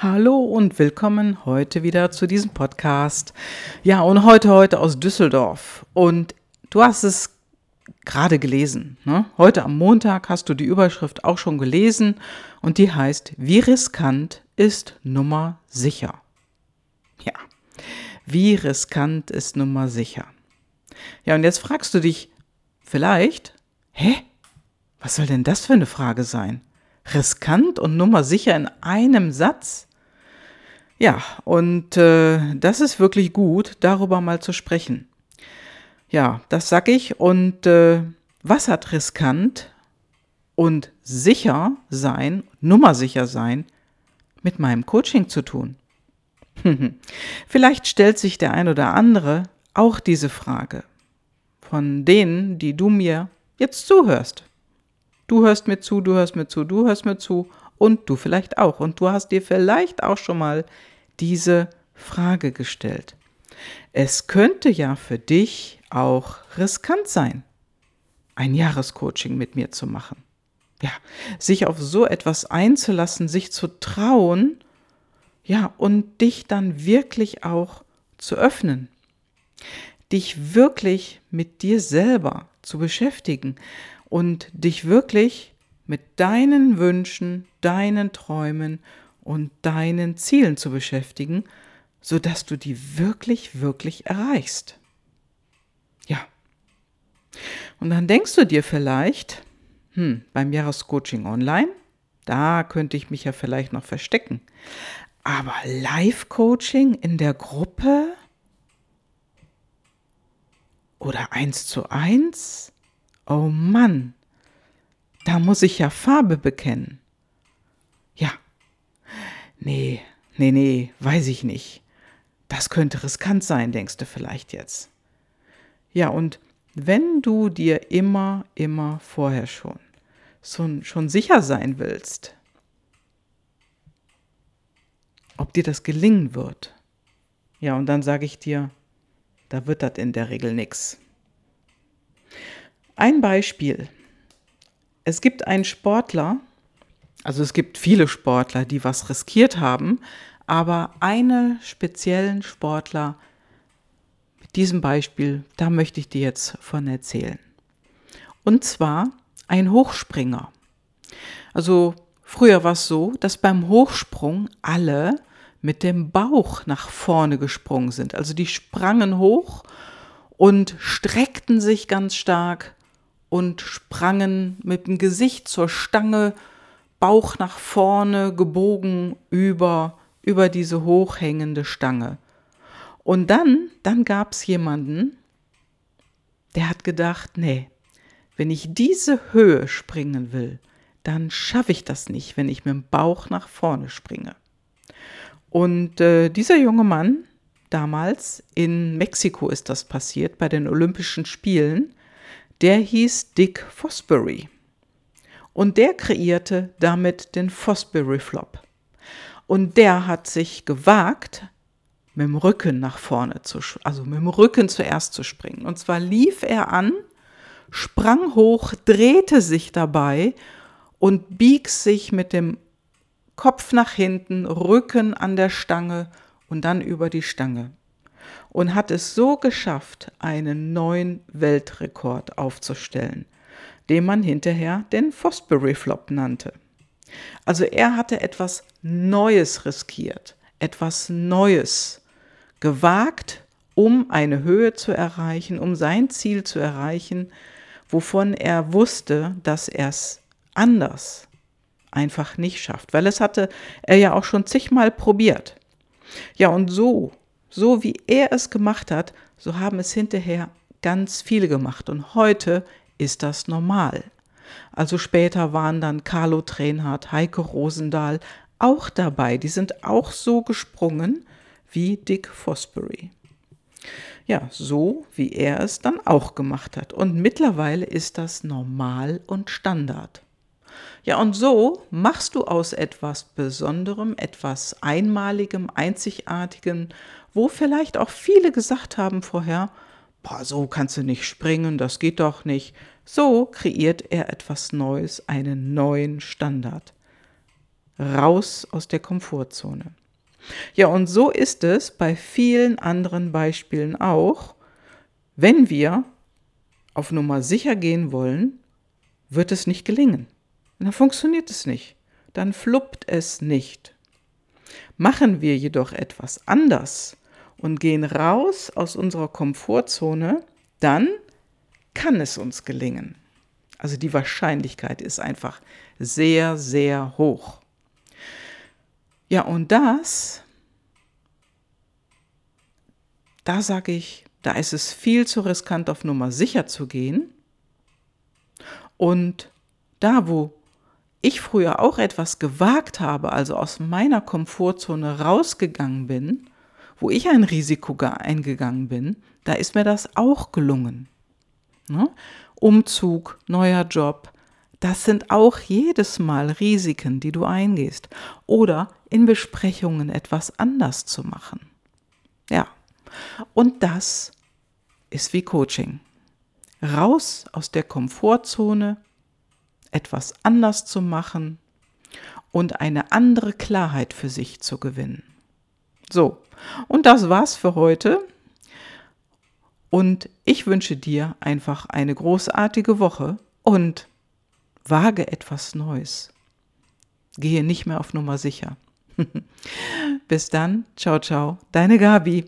Hallo und willkommen heute wieder zu diesem Podcast. Ja, und heute, heute aus Düsseldorf. Und du hast es gerade gelesen. Ne? Heute am Montag hast du die Überschrift auch schon gelesen und die heißt, wie riskant ist Nummer sicher? Ja, wie riskant ist Nummer sicher? Ja, und jetzt fragst du dich vielleicht, hä? Was soll denn das für eine Frage sein? Riskant und Nummer sicher in einem Satz? Ja, und äh, das ist wirklich gut, darüber mal zu sprechen. Ja, das sag ich. Und äh, was hat riskant und sicher sein, nummersicher sein, mit meinem Coaching zu tun? Vielleicht stellt sich der ein oder andere auch diese Frage von denen, die du mir jetzt zuhörst. Du hörst mir zu, du hörst mir zu, du hörst mir zu und du vielleicht auch. Und du hast dir vielleicht auch schon mal diese Frage gestellt. Es könnte ja für dich auch riskant sein, ein Jahrescoaching mit mir zu machen. Ja, sich auf so etwas einzulassen, sich zu trauen, ja, und dich dann wirklich auch zu öffnen. Dich wirklich mit dir selber zu beschäftigen und dich wirklich mit deinen Wünschen, deinen Träumen und deinen Zielen zu beschäftigen, sodass du die wirklich, wirklich erreichst. Ja. Und dann denkst du dir vielleicht, hm, beim Jahrescoaching online, da könnte ich mich ja vielleicht noch verstecken. Aber Live-Coaching in der Gruppe oder eins zu eins? Oh Mann, da muss ich ja Farbe bekennen. Ja, nee, nee, nee, weiß ich nicht. Das könnte riskant sein, denkst du vielleicht jetzt. Ja, und wenn du dir immer, immer vorher schon, schon, schon sicher sein willst, ob dir das gelingen wird, ja, und dann sage ich dir, da wird das in der Regel nichts. Ein Beispiel. Es gibt einen Sportler, also es gibt viele Sportler, die was riskiert haben, aber einen speziellen Sportler, mit diesem Beispiel, da möchte ich dir jetzt von erzählen. Und zwar ein Hochspringer. Also früher war es so, dass beim Hochsprung alle mit dem Bauch nach vorne gesprungen sind. Also die sprangen hoch und streckten sich ganz stark und sprangen mit dem Gesicht zur Stange, Bauch nach vorne gebogen über über diese hochhängende Stange. Und dann, dann gab es jemanden, der hat gedacht, nee, wenn ich diese Höhe springen will, dann schaffe ich das nicht, wenn ich mit dem Bauch nach vorne springe. Und äh, dieser junge Mann, damals in Mexiko ist das passiert, bei den Olympischen Spielen, der hieß Dick Fosbury. Und der kreierte damit den Fosbury Flop. Und der hat sich gewagt, mit dem Rücken nach vorne zu, also mit dem Rücken zuerst zu springen. Und zwar lief er an, sprang hoch, drehte sich dabei und biegt sich mit dem Kopf nach hinten, Rücken an der Stange und dann über die Stange. Und hat es so geschafft, einen neuen Weltrekord aufzustellen, den man hinterher den Fosbury Flop nannte. Also er hatte etwas Neues riskiert, etwas Neues gewagt, um eine Höhe zu erreichen, um sein Ziel zu erreichen, wovon er wusste, dass er es anders einfach nicht schafft, weil es hatte er ja auch schon zigmal probiert. Ja, und so, so wie er es gemacht hat, so haben es hinterher ganz viele gemacht und heute ist das normal. Also später waren dann Carlo Trenhardt, Heike Rosendahl auch dabei. Die sind auch so gesprungen wie Dick Fosbury. Ja, so wie er es dann auch gemacht hat. Und mittlerweile ist das normal und Standard. Ja, und so machst du aus etwas Besonderem, etwas Einmaligem, Einzigartigem, wo vielleicht auch viele gesagt haben vorher, boah, so kannst du nicht springen, das geht doch nicht. So kreiert er etwas Neues, einen neuen Standard. raus aus der Komfortzone. Ja, und so ist es bei vielen anderen Beispielen auch. Wenn wir auf Nummer sicher gehen wollen, wird es nicht gelingen. Dann funktioniert es nicht. Dann fluppt es nicht. Machen wir jedoch etwas anders und gehen raus aus unserer Komfortzone, dann kann es uns gelingen. Also die Wahrscheinlichkeit ist einfach sehr, sehr hoch. Ja, und das, da sage ich, da ist es viel zu riskant, auf Nummer sicher zu gehen. Und da, wo ich früher auch etwas gewagt habe, also aus meiner Komfortzone rausgegangen bin, wo ich ein Risiko eingegangen bin, da ist mir das auch gelungen. Ne? Umzug, neuer Job, das sind auch jedes Mal Risiken, die du eingehst. Oder in Besprechungen etwas anders zu machen. Ja, und das ist wie Coaching. Raus aus der Komfortzone, etwas anders zu machen und eine andere Klarheit für sich zu gewinnen. So, und das war's für heute. Und ich wünsche dir einfach eine großartige Woche und wage etwas Neues. Gehe nicht mehr auf Nummer sicher. Bis dann, ciao, ciao, deine Gabi.